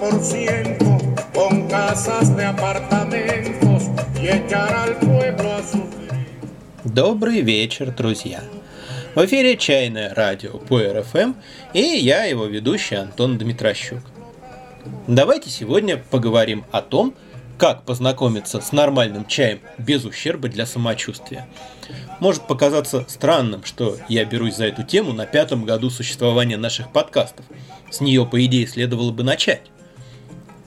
100% con casas de apartamentos y echar al pueblo a sufrir. Добрый вечер, друзья! В эфире «Чайное радио» по РФМ и я, его ведущий Антон Дмитрощук. Давайте сегодня поговорим о том, как познакомиться с нормальным чаем без ущерба для самочувствия. Может показаться странным, что я берусь за эту тему на пятом году существования наших подкастов. С нее, по идее, следовало бы начать.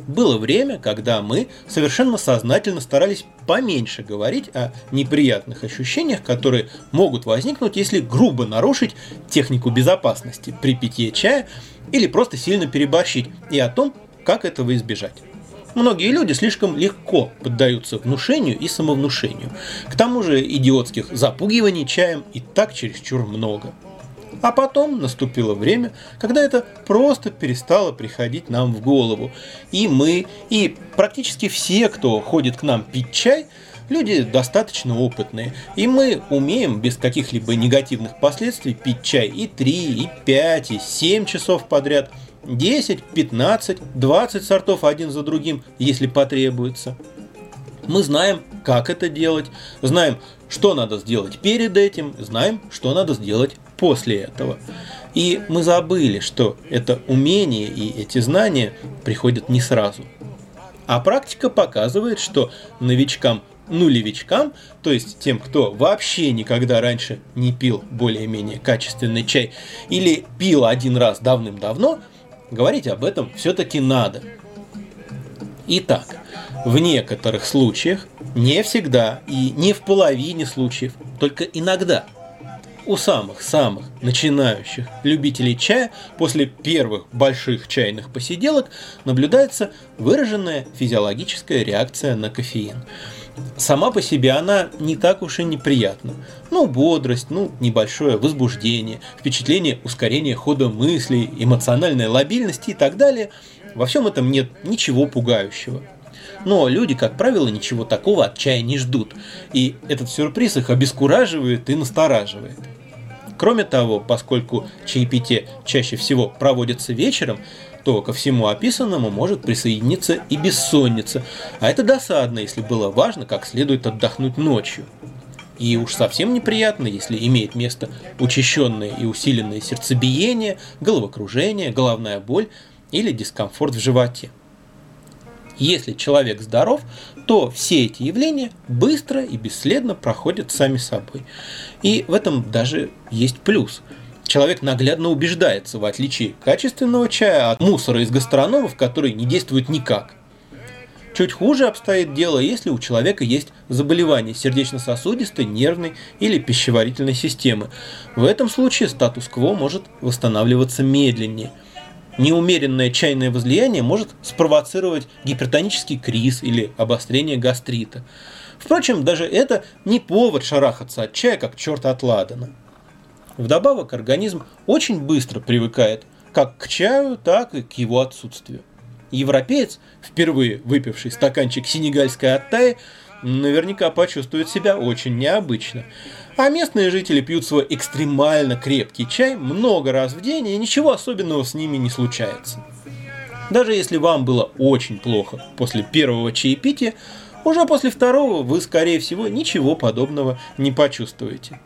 Было время, когда мы совершенно сознательно старались поменьше говорить о неприятных ощущениях, которые могут возникнуть, если грубо нарушить технику безопасности при питье чая или просто сильно переборщить, и о том, как этого избежать. Многие люди слишком легко поддаются внушению и самовнушению. К тому же идиотских запугиваний чаем и так чересчур много. А потом наступило время, когда это просто перестало приходить нам в голову. И мы, и практически все, кто ходит к нам пить чай, люди достаточно опытные. И мы умеем без каких-либо негативных последствий пить чай и 3, и 5, и 7 часов подряд – 10, 15, 20 сортов один за другим, если потребуется. Мы знаем, как это делать, знаем, что надо сделать перед этим, знаем, что надо сделать после этого. И мы забыли, что это умение и эти знания приходят не сразу. А практика показывает, что новичкам нулевичкам, то есть тем, кто вообще никогда раньше не пил более-менее качественный чай или пил один раз давным-давно, говорить об этом все-таки надо. Итак, в некоторых случаях, не всегда и не в половине случаев, только иногда, у самых-самых начинающих любителей чая после первых больших чайных посиделок наблюдается выраженная физиологическая реакция на кофеин – сама по себе она не так уж и неприятна. Ну, бодрость, ну, небольшое возбуждение, впечатление ускорения хода мыслей, эмоциональная лобильность и так далее. Во всем этом нет ничего пугающего. Но люди, как правило, ничего такого от чая не ждут, и этот сюрприз их обескураживает и настораживает. Кроме того, поскольку чаепитие чаще всего проводится вечером, то ко всему описанному может присоединиться и бессонница, а это досадно, если было важно как следует отдохнуть ночью. И уж совсем неприятно, если имеет место учащенное и усиленное сердцебиение, головокружение, головная боль или дискомфорт в животе. Если человек здоров, то все эти явления быстро и бесследно проходят сами собой. И в этом даже есть плюс – человек наглядно убеждается, в отличие качественного чая от мусора из гастрономов, который не действует никак. Чуть хуже обстоит дело, если у человека есть заболевание сердечно-сосудистой, нервной или пищеварительной системы. В этом случае статус-кво может восстанавливаться медленнее. Неумеренное чайное возлияние может спровоцировать гипертонический криз или обострение гастрита. Впрочем, даже это не повод шарахаться от чая, как черт от ладана. Вдобавок организм очень быстро привыкает как к чаю, так и к его отсутствию. Европеец, впервые выпивший стаканчик сенегальской оттаи, наверняка почувствует себя очень необычно. А местные жители пьют свой экстремально крепкий чай много раз в день, и ничего особенного с ними не случается. Даже если вам было очень плохо после первого чаепития, уже после второго вы, скорее всего, ничего подобного не почувствуете.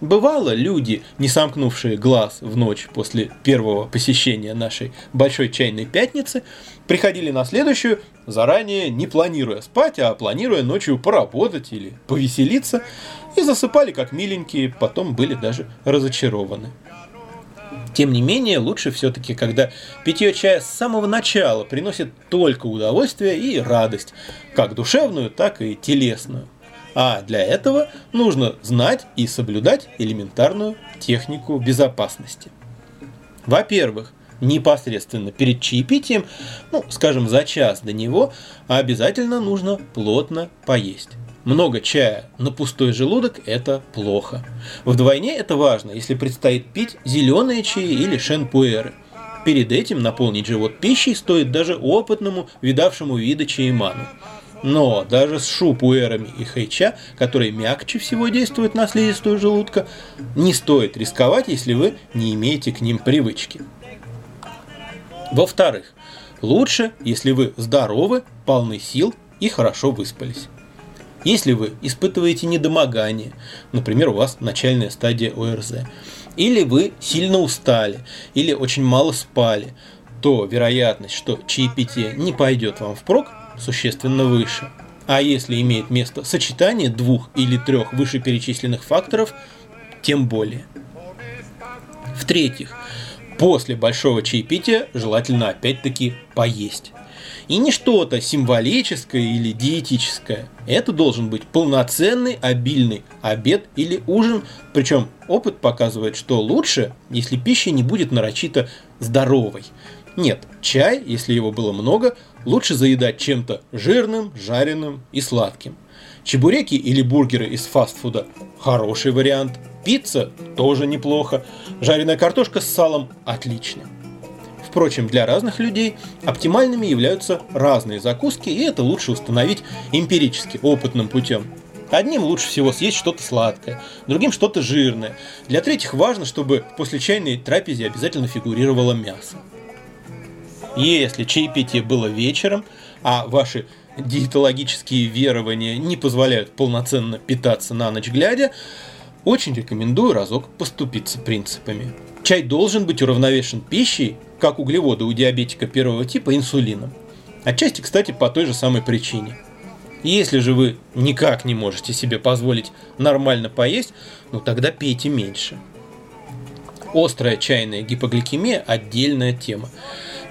Бывало, люди, не сомкнувшие глаз в ночь после первого посещения нашей большой чайной пятницы, приходили на следующую, заранее не планируя спать, а планируя ночью поработать или повеселиться, и засыпали как миленькие, потом были даже разочарованы. Тем не менее, лучше все-таки, когда питье чая с самого начала приносит только удовольствие и радость, как душевную, так и телесную. А для этого нужно знать и соблюдать элементарную технику безопасности. Во-первых, непосредственно перед чаепитием, ну, скажем, за час до него, обязательно нужно плотно поесть. Много чая на пустой желудок – это плохо. Вдвойне это важно, если предстоит пить зеленые чаи или шенпуэры. Перед этим наполнить живот пищей стоит даже опытному, видавшему вида чаеману. Но даже с шупуэрами и хэйча, которые мягче всего действуют на слизистую желудка, не стоит рисковать, если вы не имеете к ним привычки. Во-вторых, Лучше, если вы здоровы, полны сил и хорошо выспались. Если вы испытываете недомогание, например, у вас начальная стадия ОРЗ, или вы сильно устали, или очень мало спали, то вероятность, что чаепитие не пойдет вам впрок, существенно выше. А если имеет место сочетание двух или трех вышеперечисленных факторов, тем более. В-третьих, после большого чаепития желательно опять-таки поесть. И не что-то символическое или диетическое. Это должен быть полноценный обильный обед или ужин. Причем опыт показывает, что лучше, если пища не будет нарочито здоровой. Нет, чай, если его было много, лучше заедать чем-то жирным, жареным и сладким. Чебуреки или бургеры из фастфуда – хороший вариант. Пицца – тоже неплохо. Жареная картошка с салом – отлично. Впрочем, для разных людей оптимальными являются разные закуски, и это лучше установить эмпирически, опытным путем. Одним лучше всего съесть что-то сладкое, другим что-то жирное. Для третьих важно, чтобы после чайной трапезе обязательно фигурировало мясо. Если чаепитие было вечером, а ваши диетологические верования не позволяют полноценно питаться на ночь глядя, очень рекомендую разок поступиться принципами. Чай должен быть уравновешен пищей, как углеводы у диабетика первого типа, инсулином. Отчасти, кстати, по той же самой причине. Если же вы никак не можете себе позволить нормально поесть, ну тогда пейте меньше. Острая чайная гипогликемия – отдельная тема.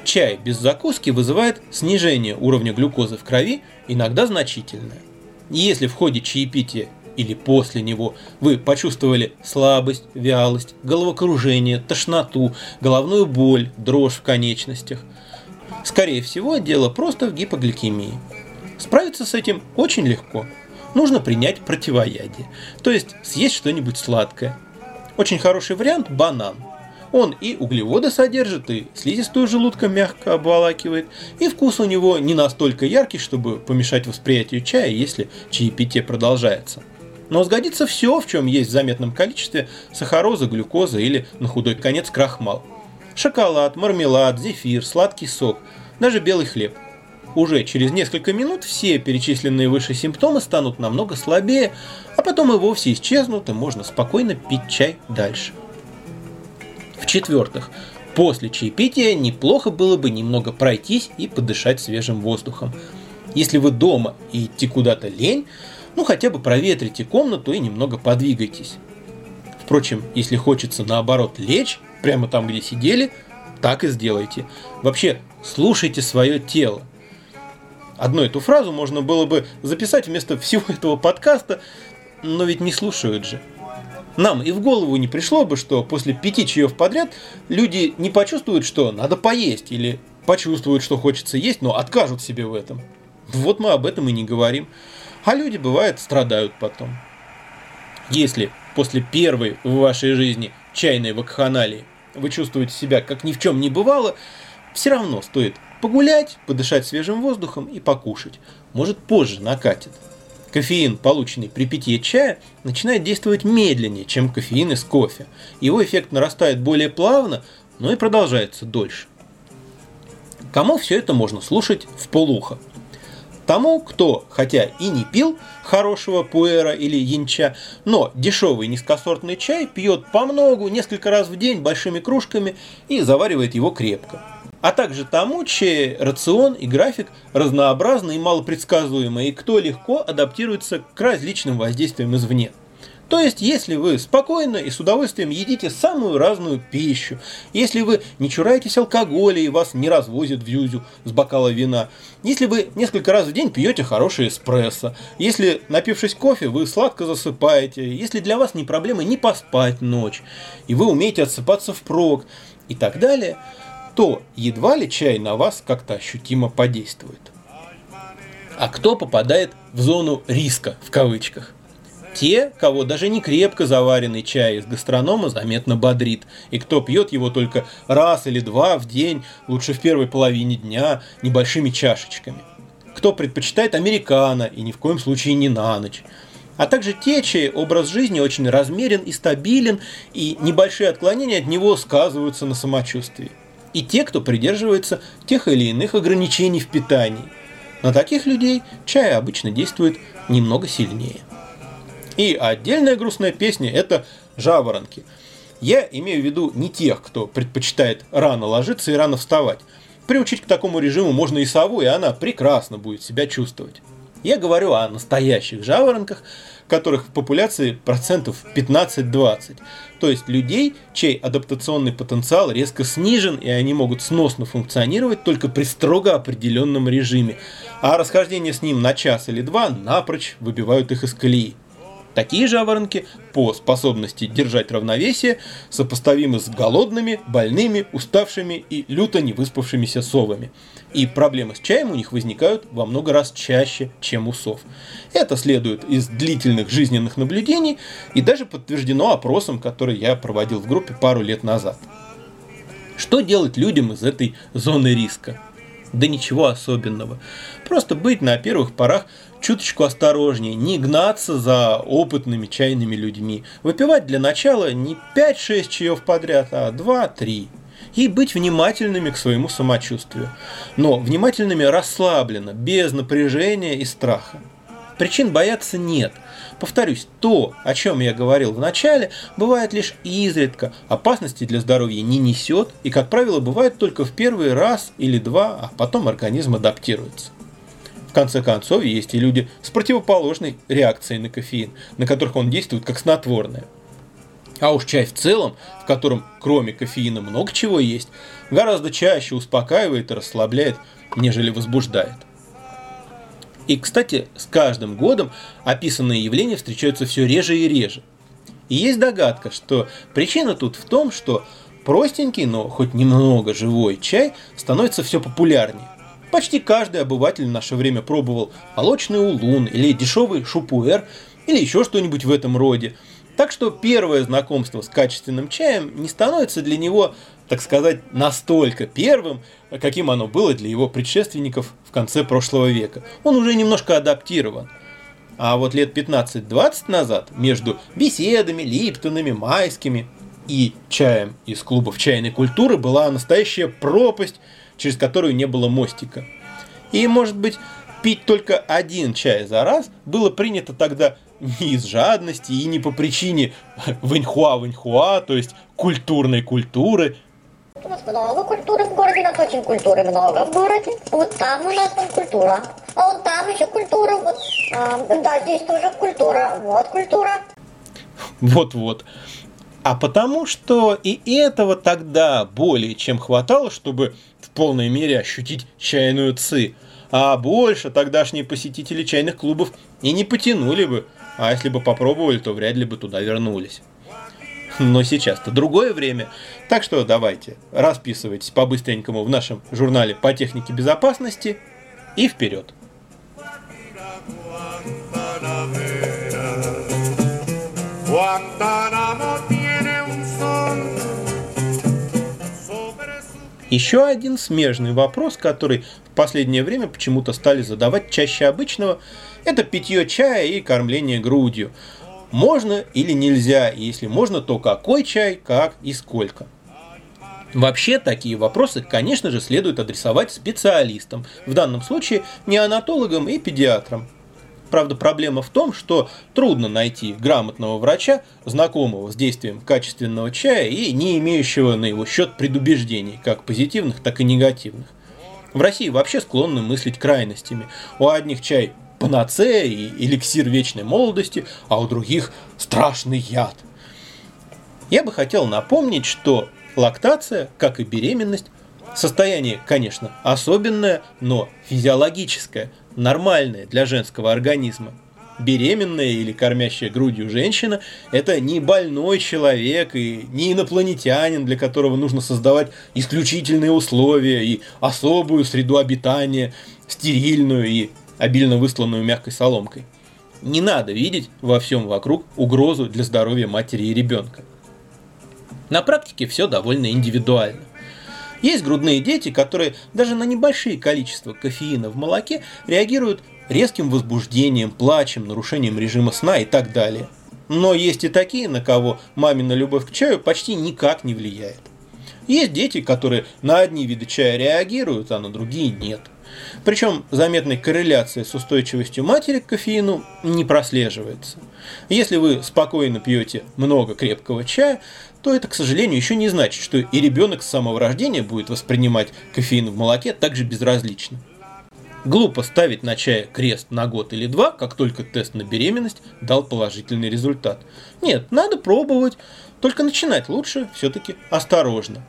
Чай без закуски вызывает снижение уровня глюкозы в крови, иногда значительное. Если в ходе чаепития или после него вы почувствовали слабость, вялость, головокружение, тошноту, головную боль, дрожь в конечностях. Скорее всего, дело просто в гипогликемии. Справиться с этим очень легко. Нужно принять противоядие, то есть съесть что-нибудь сладкое. Очень хороший вариант – банан. Он и углеводы содержит, и слизистую желудка мягко обволакивает, и вкус у него не настолько яркий, чтобы помешать восприятию чая, если чаепитие продолжается. Но сгодится все, в чем есть в заметном количестве сахароза, глюкоза или, на худой конец, крахмал. Шоколад, мармелад, зефир, сладкий сок, даже белый хлеб. Уже через несколько минут все перечисленные выше симптомы станут намного слабее, а потом и вовсе исчезнут, и можно спокойно пить чай дальше. В-четвертых, после чаепития неплохо было бы немного пройтись и подышать свежим воздухом. Если вы дома и идти куда-то лень, ну хотя бы проветрите комнату и немного подвигайтесь. Впрочем, если хочется наоборот лечь, прямо там, где сидели, так и сделайте. Вообще, слушайте свое тело. Одну эту фразу можно было бы записать вместо всего этого подкаста, но ведь не слушают же. Нам и в голову не пришло бы, что после пяти чаев подряд люди не почувствуют, что надо поесть, или почувствуют, что хочется есть, но откажут себе в этом. Вот мы об этом и не говорим. А люди, бывает, страдают потом. Если после первой в вашей жизни чайной вакханалии вы чувствуете себя как ни в чем не бывало, все равно стоит погулять, подышать свежим воздухом и покушать. Может позже накатит. Кофеин, полученный при питье чая, начинает действовать медленнее, чем кофеин из кофе. Его эффект нарастает более плавно, но и продолжается дольше. Кому все это можно слушать в полухо? Тому, кто, хотя и не пил хорошего пуэра или янча, но дешевый низкосортный чай пьет по многу, несколько раз в день большими кружками и заваривает его крепко. А также тому, чей рацион и график разнообразны и малопредсказуемы, и кто легко адаптируется к различным воздействиям извне. То есть, если вы спокойно и с удовольствием едите самую разную пищу, если вы не чураетесь алкоголя и вас не развозят в юзю с бокала вина, если вы несколько раз в день пьете хороший эспрессо, если, напившись кофе, вы сладко засыпаете, если для вас не проблема не поспать ночь, и вы умеете отсыпаться впрок и так далее, то едва ли чай на вас как-то ощутимо подействует. А кто попадает в зону риска, в кавычках? те, кого даже не крепко заваренный чай из гастронома заметно бодрит, и кто пьет его только раз или два в день, лучше в первой половине дня, небольшими чашечками. Кто предпочитает американо и ни в коем случае не на ночь. А также те, чей образ жизни очень размерен и стабилен, и небольшие отклонения от него сказываются на самочувствии. И те, кто придерживается тех или иных ограничений в питании. На таких людей чай обычно действует немного сильнее. И отдельная грустная песня – это «Жаворонки». Я имею в виду не тех, кто предпочитает рано ложиться и рано вставать. Приучить к такому режиму можно и сову, и она прекрасно будет себя чувствовать. Я говорю о настоящих жаворонках, которых в популяции процентов 15-20. То есть людей, чей адаптационный потенциал резко снижен, и они могут сносно функционировать только при строго определенном режиме, а расхождение с ним на час или два напрочь выбивают их из колеи. Такие жаворонки по способности держать равновесие сопоставимы с голодными, больными, уставшими и люто невыспавшимися совами. И проблемы с чаем у них возникают во много раз чаще, чем у сов. Это следует из длительных жизненных наблюдений и даже подтверждено опросом, который я проводил в группе пару лет назад. Что делать людям из этой зоны риска? Да ничего особенного. Просто быть на первых порах чуточку осторожнее, не гнаться за опытными чайными людьми. Выпивать для начала не 5-6 чаев подряд, а 2-3. И быть внимательными к своему самочувствию. Но внимательными расслабленно, без напряжения и страха. Причин бояться нет. Повторюсь, то, о чем я говорил в начале, бывает лишь изредка, опасности для здоровья не несет и, как правило, бывает только в первый раз или два, а потом организм адаптируется конце концов, есть и люди с противоположной реакцией на кофеин, на которых он действует как снотворное. А уж чай в целом, в котором кроме кофеина много чего есть, гораздо чаще успокаивает и расслабляет, нежели возбуждает. И, кстати, с каждым годом описанные явления встречаются все реже и реже. И есть догадка, что причина тут в том, что простенький, но хоть немного живой чай становится все популярнее. Почти каждый обыватель в наше время пробовал молочный улун или дешевый шупуэр или еще что-нибудь в этом роде. Так что первое знакомство с качественным чаем не становится для него, так сказать, настолько первым, каким оно было для его предшественников в конце прошлого века. Он уже немножко адаптирован. А вот лет 15-20 назад между беседами, липтонами, майскими и чаем из клубов чайной культуры была настоящая пропасть – через которую не было мостика. И, может быть, пить только один чай за раз было принято тогда не из жадности и не по причине ваньхуа-ваньхуа, то есть культурной культуры. У нас много культуры в городе, у нас очень культуры много в городе. Вот там у нас там культура. А вот там еще культура. Вот, а, да, здесь тоже культура. Вот культура. Вот-вот. А потому что и этого тогда более чем хватало, чтобы полной мере ощутить чайную ци. А больше тогдашние посетители чайных клубов и не потянули бы, а если бы попробовали, то вряд ли бы туда вернулись. Но сейчас-то другое время, так что давайте, расписывайтесь по-быстренькому в нашем журнале по технике безопасности и вперед. Guantanamo Еще один смежный вопрос, который в последнее время почему-то стали задавать чаще обычного, это питье чая и кормление грудью. Можно или нельзя, если можно, то какой чай, как и сколько. Вообще такие вопросы, конечно же, следует адресовать специалистам, в данном случае неонатологам и педиатрам. Правда, проблема в том, что трудно найти грамотного врача, знакомого с действием качественного чая и не имеющего на его счет предубеждений, как позитивных, так и негативных. В России вообще склонны мыслить крайностями. У одних чай панацея и эликсир вечной молодости, а у других страшный яд. Я бы хотел напомнить, что лактация, как и беременность, состояние, конечно, особенное, но физиологическое – нормальное для женского организма. Беременная или кормящая грудью женщина – это не больной человек и не инопланетянин, для которого нужно создавать исключительные условия и особую среду обитания, стерильную и обильно высланную мягкой соломкой. Не надо видеть во всем вокруг угрозу для здоровья матери и ребенка. На практике все довольно индивидуально. Есть грудные дети, которые даже на небольшие количества кофеина в молоке реагируют резким возбуждением, плачем, нарушением режима сна и так далее. Но есть и такие, на кого мамина любовь к чаю почти никак не влияет. Есть дети, которые на одни виды чая реагируют, а на другие нет. Причем заметной корреляции с устойчивостью матери к кофеину не прослеживается. Если вы спокойно пьете много крепкого чая, то это, к сожалению, еще не значит, что и ребенок с самого рождения будет воспринимать кофеин в молоке также безразлично. Глупо ставить на чае крест на год или два, как только тест на беременность дал положительный результат. Нет, надо пробовать, только начинать лучше все-таки осторожно.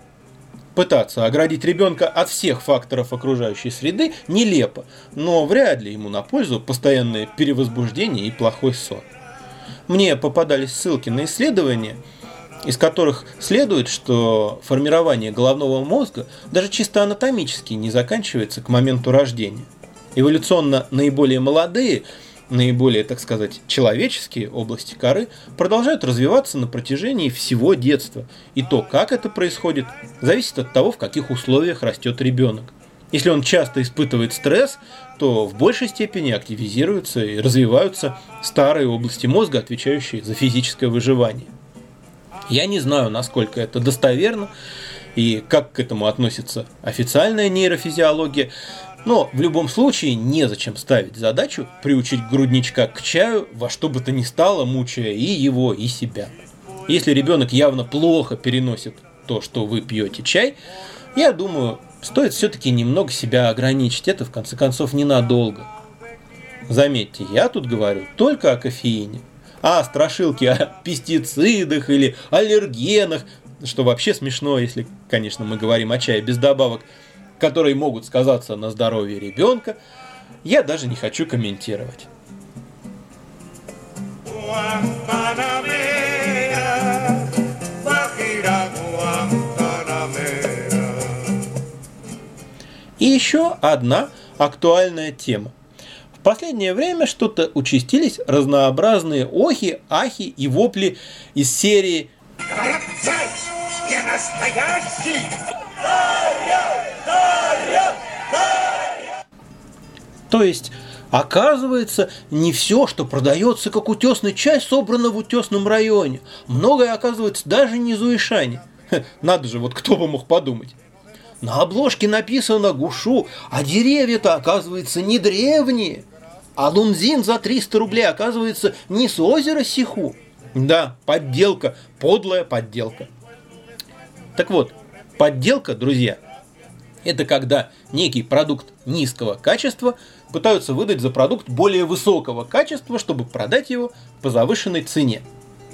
Пытаться оградить ребенка от всех факторов окружающей среды нелепо, но вряд ли ему на пользу постоянное перевозбуждение и плохой сон. Мне попадались ссылки на исследования, из которых следует, что формирование головного мозга даже чисто анатомически не заканчивается к моменту рождения. Эволюционно наиболее молодые – наиболее, так сказать, человеческие области коры продолжают развиваться на протяжении всего детства. И то, как это происходит, зависит от того, в каких условиях растет ребенок. Если он часто испытывает стресс, то в большей степени активизируются и развиваются старые области мозга, отвечающие за физическое выживание. Я не знаю, насколько это достоверно и как к этому относится официальная нейрофизиология, но в любом случае незачем ставить задачу приучить грудничка к чаю во что бы то ни стало, мучая и его, и себя. Если ребенок явно плохо переносит то, что вы пьете чай, я думаю, стоит все-таки немного себя ограничить. Это, в конце концов, ненадолго. Заметьте, я тут говорю только о кофеине. А страшилки о пестицидах или аллергенах, что вообще смешно, если, конечно, мы говорим о чае без добавок – которые могут сказаться на здоровье ребенка, я даже не хочу комментировать. И еще одна актуальная тема. Последнее время что-то участились разнообразные охи, ахи и вопли из серии «Я настоящий! То есть, оказывается, не все, что продается как утесный чай, собрано в утесном районе. Многое, оказывается, даже не из Уишани. Надо же, вот кто бы мог подумать. На обложке написано «Гушу», а деревья-то, оказывается, не древние. А лунзин за 300 рублей, оказывается, не с озера Сиху. Да, подделка, подлая подделка. Так вот, подделка, друзья – это когда некий продукт низкого качества пытаются выдать за продукт более высокого качества, чтобы продать его по завышенной цене.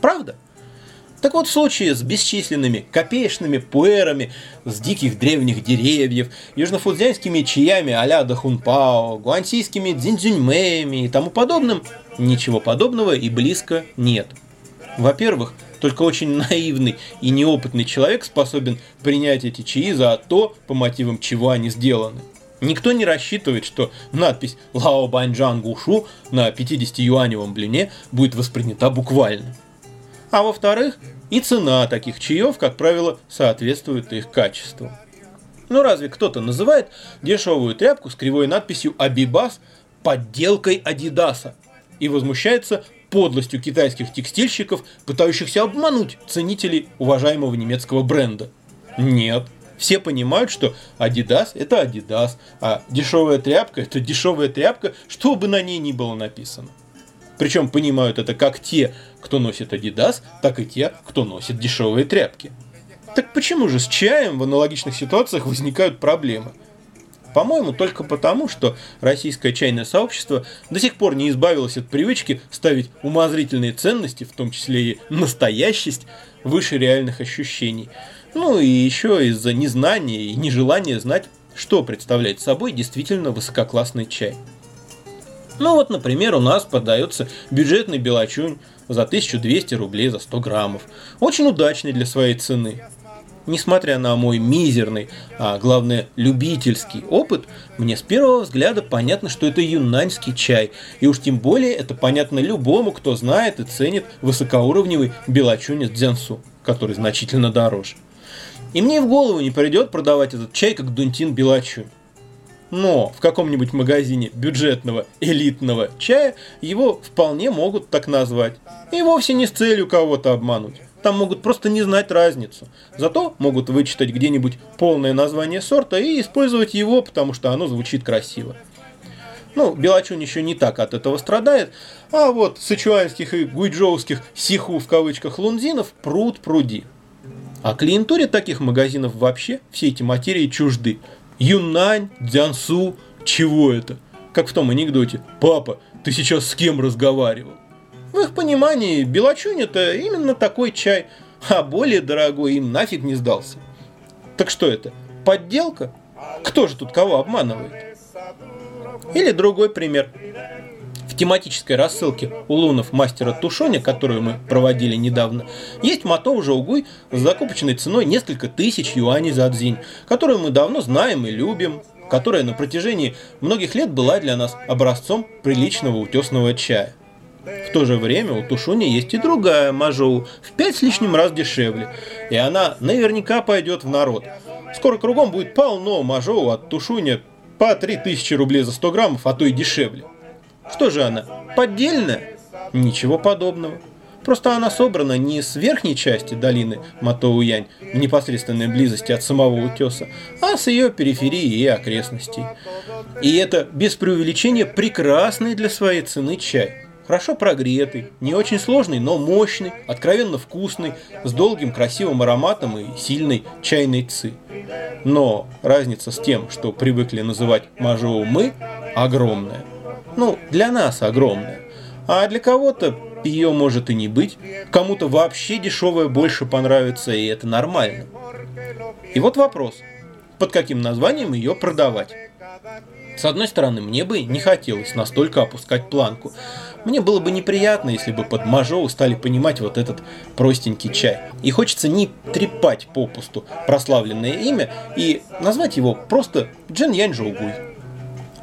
Правда? Так вот, в случае с бесчисленными копеечными пуэрами с диких древних деревьев, южнофудзянскими чаями а-ля Дахунпао, гуансийскими дзиньцзюньмэями и тому подобным, ничего подобного и близко нет. Во-первых, только очень наивный и неопытный человек способен принять эти чаи за то, по мотивам чего они сделаны. Никто не рассчитывает, что надпись «Лао Баньджан Гушу» на 50-юаневом блине будет воспринята буквально. А во-вторых, и цена таких чаев, как правило, соответствует их качеству. Ну разве кто-то называет дешевую тряпку с кривой надписью «Абибас» подделкой Адидаса и возмущается подлостью китайских текстильщиков, пытающихся обмануть ценителей уважаемого немецкого бренда. Нет. Все понимают, что Adidas это Adidas, а дешевая тряпка это дешевая тряпка, что бы на ней ни было написано. Причем понимают это как те, кто носит Adidas, так и те, кто носит дешевые тряпки. Так почему же с чаем в аналогичных ситуациях возникают проблемы? По-моему, только потому, что российское чайное сообщество до сих пор не избавилось от привычки ставить умозрительные ценности, в том числе и настоящесть, выше реальных ощущений. Ну и еще из-за незнания и нежелания знать, что представляет собой действительно высококлассный чай. Ну вот, например, у нас подается бюджетный белочунь за 1200 рублей за 100 граммов. Очень удачный для своей цены несмотря на мой мизерный, а главное любительский опыт, мне с первого взгляда понятно, что это юнаньский чай. И уж тем более это понятно любому, кто знает и ценит высокоуровневый белочунец дзянсу, который значительно дороже. И мне в голову не придет продавать этот чай как дунтин белочунь. Но в каком-нибудь магазине бюджетного элитного чая его вполне могут так назвать. И вовсе не с целью кого-то обмануть. там могут просто не знать разницу. Зато могут вычитать где-нибудь полное название сорта и использовать его, потому что оно звучит красиво. Ну, Белочун еще не так от этого страдает, а вот сычуанских и гуйджоуских «сиху» в кавычках лунзинов пруд пруди. А клиентуре таких магазинов вообще все эти материи чужды. Юнань, Дзянсу, чего это? Как в том анекдоте. Папа, ты сейчас с кем разговаривал? В их понимании Белочунь это именно такой чай, а более дорогой им нафиг не сдался. Так что это? Подделка? Кто же тут кого обманывает? Или другой пример. В тематической рассылке улунов мастера Тушоня, которую мы проводили недавно, есть мотов жаугуй с закупочной ценой несколько тысяч юаней за дзинь, которую мы давно знаем и любим, которая на протяжении многих лет была для нас образцом приличного утесного чая. В то же время у Тушуни есть и другая мажоу, в пять с лишним раз дешевле, и она наверняка пойдет в народ. Скоро кругом будет полно мажоу от Тушуни по 3000 рублей за 100 граммов, а то и дешевле. Что же она, поддельная? Ничего подобного. Просто она собрана не с верхней части долины Матоуянь в непосредственной близости от самого утеса, а с ее периферии и окрестностей. И это без преувеличения прекрасный для своей цены чай. Хорошо прогретый, не очень сложный, но мощный, откровенно вкусный, с долгим красивым ароматом и сильной чайной ци. Но разница с тем, что привыкли называть мажоу мы, огромная. Ну, для нас огромная. А для кого-то ее может и не быть, кому-то вообще дешевое больше понравится, и это нормально. И вот вопрос, под каким названием ее продавать? С одной стороны, мне бы не хотелось настолько опускать планку. Мне было бы неприятно, если бы под Мажоу стали понимать вот этот простенький чай. И хочется не трепать попусту прославленное имя и назвать его просто Джен Янь Жоугуй.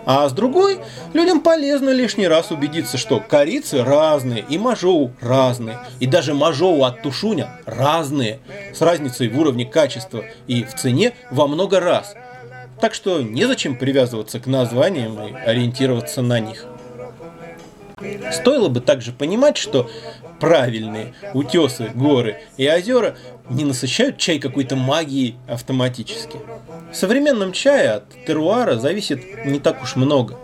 А с другой, людям полезно лишний раз убедиться, что корицы разные, и мажоу разные, и даже мажоу от тушуня разные, с разницей в уровне качества и в цене во много раз. Так что незачем привязываться к названиям и ориентироваться на них. Стоило бы также понимать, что правильные утесы, горы и озера не насыщают чай какой-то магией автоматически. В современном чае от теруара зависит не так уж много.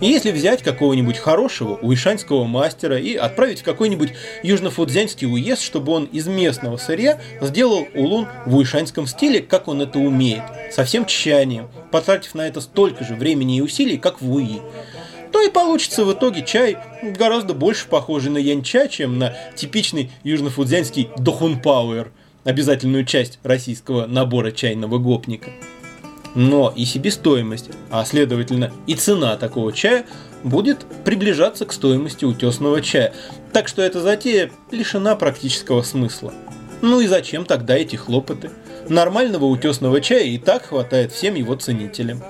И если взять какого-нибудь хорошего уишанского мастера и отправить в какой-нибудь южнофудзянский уезд, чтобы он из местного сырья сделал улун в уишанском стиле, как он это умеет, со всем тщанием, потратив на это столько же времени и усилий, как в Уи, то и получится в итоге чай гораздо больше похожий на янча, чем на типичный южнофудзянский дохун пауэр, обязательную часть российского набора чайного гопника но и себестоимость, а следовательно и цена такого чая будет приближаться к стоимости утесного чая. Так что эта затея лишена практического смысла. Ну и зачем тогда эти хлопоты? Нормального утесного чая и так хватает всем его ценителям.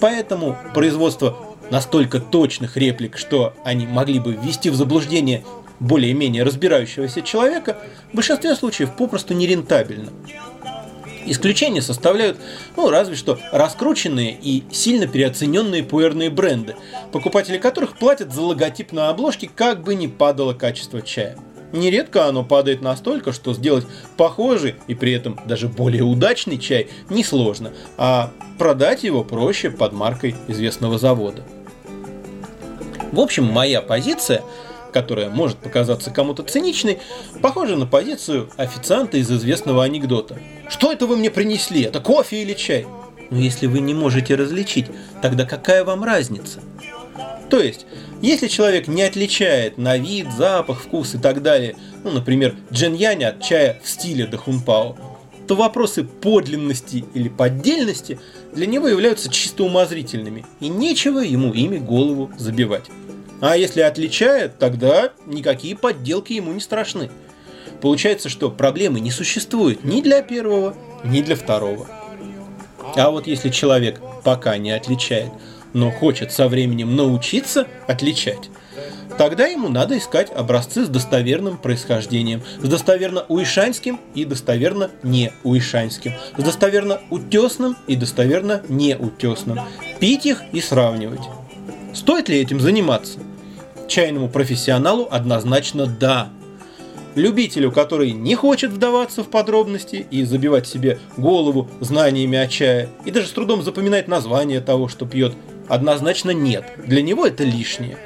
Поэтому производство настолько точных реплик, что они могли бы ввести в заблуждение более-менее разбирающегося человека, в большинстве случаев попросту нерентабельно. Исключение составляют, ну, разве что раскрученные и сильно переоцененные пуэрные бренды, покупатели которых платят за логотип на обложке, как бы ни падало качество чая. Нередко оно падает настолько, что сделать похожий и при этом даже более удачный чай несложно, а продать его проще под маркой известного завода. В общем, моя позиция – которая может показаться кому-то циничной, похожа на позицию официанта из известного анекдота. «Что это вы мне принесли? Это кофе или чай?» Но если вы не можете различить, тогда какая вам разница? То есть, если человек не отличает на вид, запах, вкус и так далее, ну, например, джиньянь от чая в стиле дахунпао, то вопросы подлинности или поддельности для него являются чисто умозрительными, и нечего ему ими голову забивать. А если отличает, тогда никакие подделки ему не страшны. Получается, что проблемы не существует ни для первого, ни для второго. А вот если человек пока не отличает, но хочет со временем научиться отличать, тогда ему надо искать образцы с достоверным происхождением, с достоверно уишанским и достоверно не уишанским, с достоверно утесным и достоверно не утесным, пить их и сравнивать. Стоит ли этим заниматься? Чайному профессионалу однозначно да. любителю, который не хочет вдаваться в подробности и забивать себе голову знаниями о чае, и даже с трудом запоминать название того, что пьет, однозначно нет. Для него это лишнее.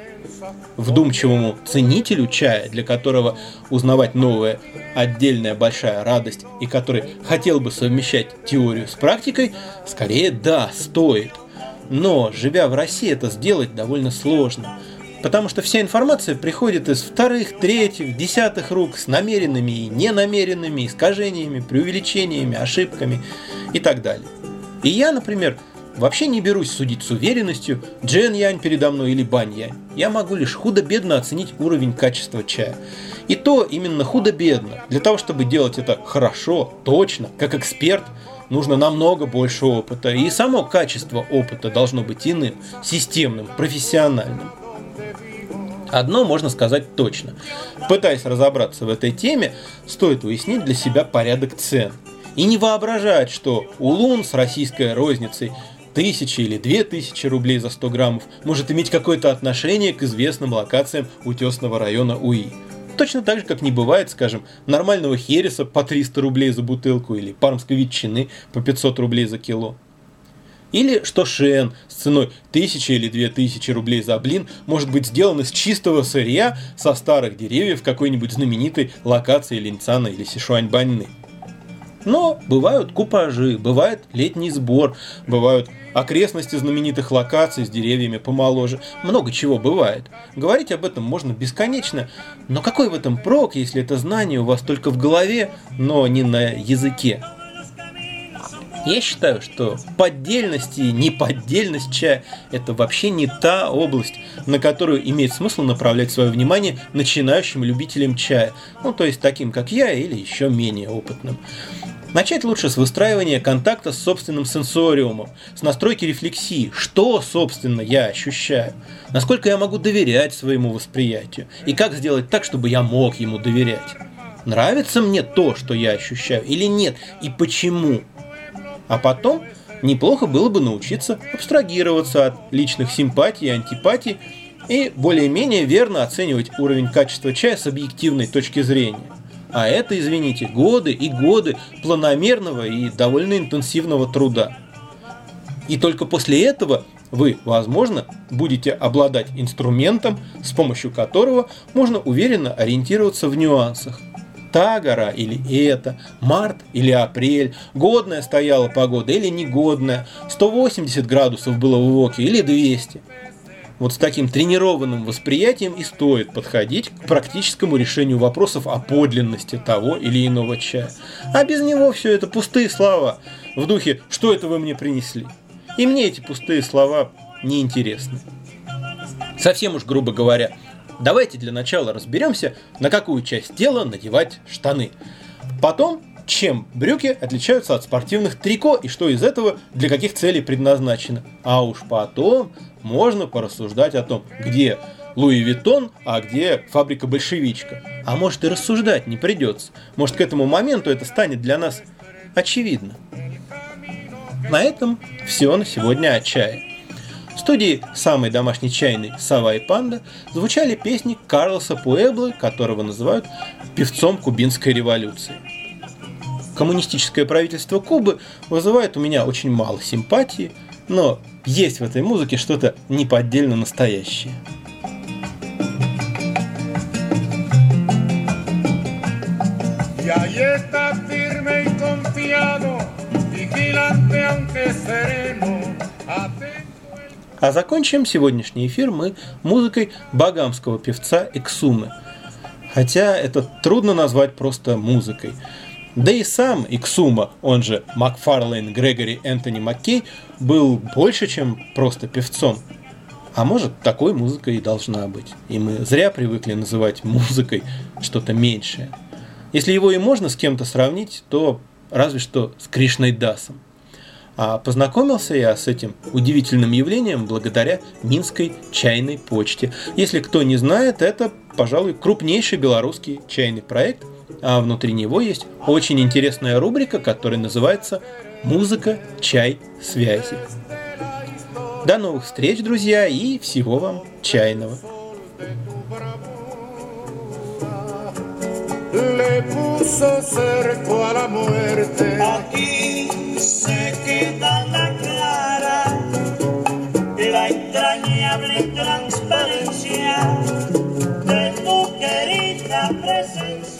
Вдумчивому ценителю чая, для которого узнавать новое – отдельная большая радость, и который хотел бы совмещать теорию с практикой, скорее да, стоит. Но, живя в России, это сделать довольно сложно – Потому что вся информация приходит из вторых, третьих, десятых рук с намеренными и ненамеренными искажениями, преувеличениями, ошибками и так далее. И я, например, вообще не берусь судить с уверенностью, Джен Янь передо мной или Бань Янь. Я могу лишь худо-бедно оценить уровень качества чая. И то именно худо-бедно. Для того, чтобы делать это хорошо, точно, как эксперт, нужно намного больше опыта. И само качество опыта должно быть иным, системным, профессиональным. Одно можно сказать точно. Пытаясь разобраться в этой теме, стоит уяснить для себя порядок цен. И не воображать, что улун с российской розницей тысячи или две тысячи рублей за 100 граммов может иметь какое-то отношение к известным локациям утесного района УИ. Точно так же, как не бывает, скажем, нормального хереса по 300 рублей за бутылку или пармской ветчины по 500 рублей за кило. Или что Шен с ценой 1000 или 2000 рублей за блин может быть сделан из чистого сырья со старых деревьев какой-нибудь знаменитой локации Линцана или Сишуаньбаньны. Но бывают купажи, бывает летний сбор, бывают окрестности знаменитых локаций с деревьями помоложе. Много чего бывает. Говорить об этом можно бесконечно, но какой в этом прок, если это знание у вас только в голове, но не на языке? Я считаю, что поддельность и неподдельность чая – это вообще не та область, на которую имеет смысл направлять свое внимание начинающим любителям чая, ну то есть таким, как я, или еще менее опытным. Начать лучше с выстраивания контакта с собственным сенсориумом, с настройки рефлексии, что, собственно, я ощущаю, насколько я могу доверять своему восприятию, и как сделать так, чтобы я мог ему доверять. Нравится мне то, что я ощущаю, или нет, и почему – а потом неплохо было бы научиться абстрагироваться от личных симпатий и антипатий и более-менее верно оценивать уровень качества чая с объективной точки зрения. А это, извините, годы и годы планомерного и довольно интенсивного труда. И только после этого вы, возможно, будете обладать инструментом, с помощью которого можно уверенно ориентироваться в нюансах та гора или эта, март или апрель, годная стояла погода или негодная, 180 градусов было в Воке или 200. Вот с таким тренированным восприятием и стоит подходить к практическому решению вопросов о подлинности того или иного чая. А без него все это пустые слова в духе «что это вы мне принесли?». И мне эти пустые слова неинтересны. Совсем уж грубо говоря, Давайте для начала разберемся, на какую часть тела надевать штаны. Потом, чем брюки отличаются от спортивных трико и что из этого для каких целей предназначено. А уж потом можно порассуждать о том, где Луи Виттон, а где фабрика большевичка. А может и рассуждать не придется. Может к этому моменту это станет для нас очевидно. На этом все на сегодня о чае. В студии самой домашней чайной «Сова и панда» звучали песни Карлоса Пуэблы, которого называют певцом кубинской революции. Коммунистическое правительство Кубы вызывает у меня очень мало симпатии, но есть в этой музыке что-то неподдельно настоящее. Firme y confiado, vigilante aunque sereno. А закончим сегодняшний эфир мы музыкой багамского певца Эксумы. Хотя это трудно назвать просто музыкой. Да и сам Иксума, он же Макфарлейн Грегори Энтони Маккей, был больше, чем просто певцом. А может, такой музыкой и должна быть. И мы зря привыкли называть музыкой что-то меньшее. Если его и можно с кем-то сравнить, то разве что с Кришной Дасом. А познакомился я с этим удивительным явлением благодаря Минской чайной почте. Если кто не знает, это, пожалуй, крупнейший белорусский чайный проект, а внутри него есть очень интересная рубрика, которая называется «Музыка, чай, связи». До новых встреч, друзья, и всего вам чайного. le puso cerco a la muerte se queda la clara, la entrañable transparencia de tu querida presencia.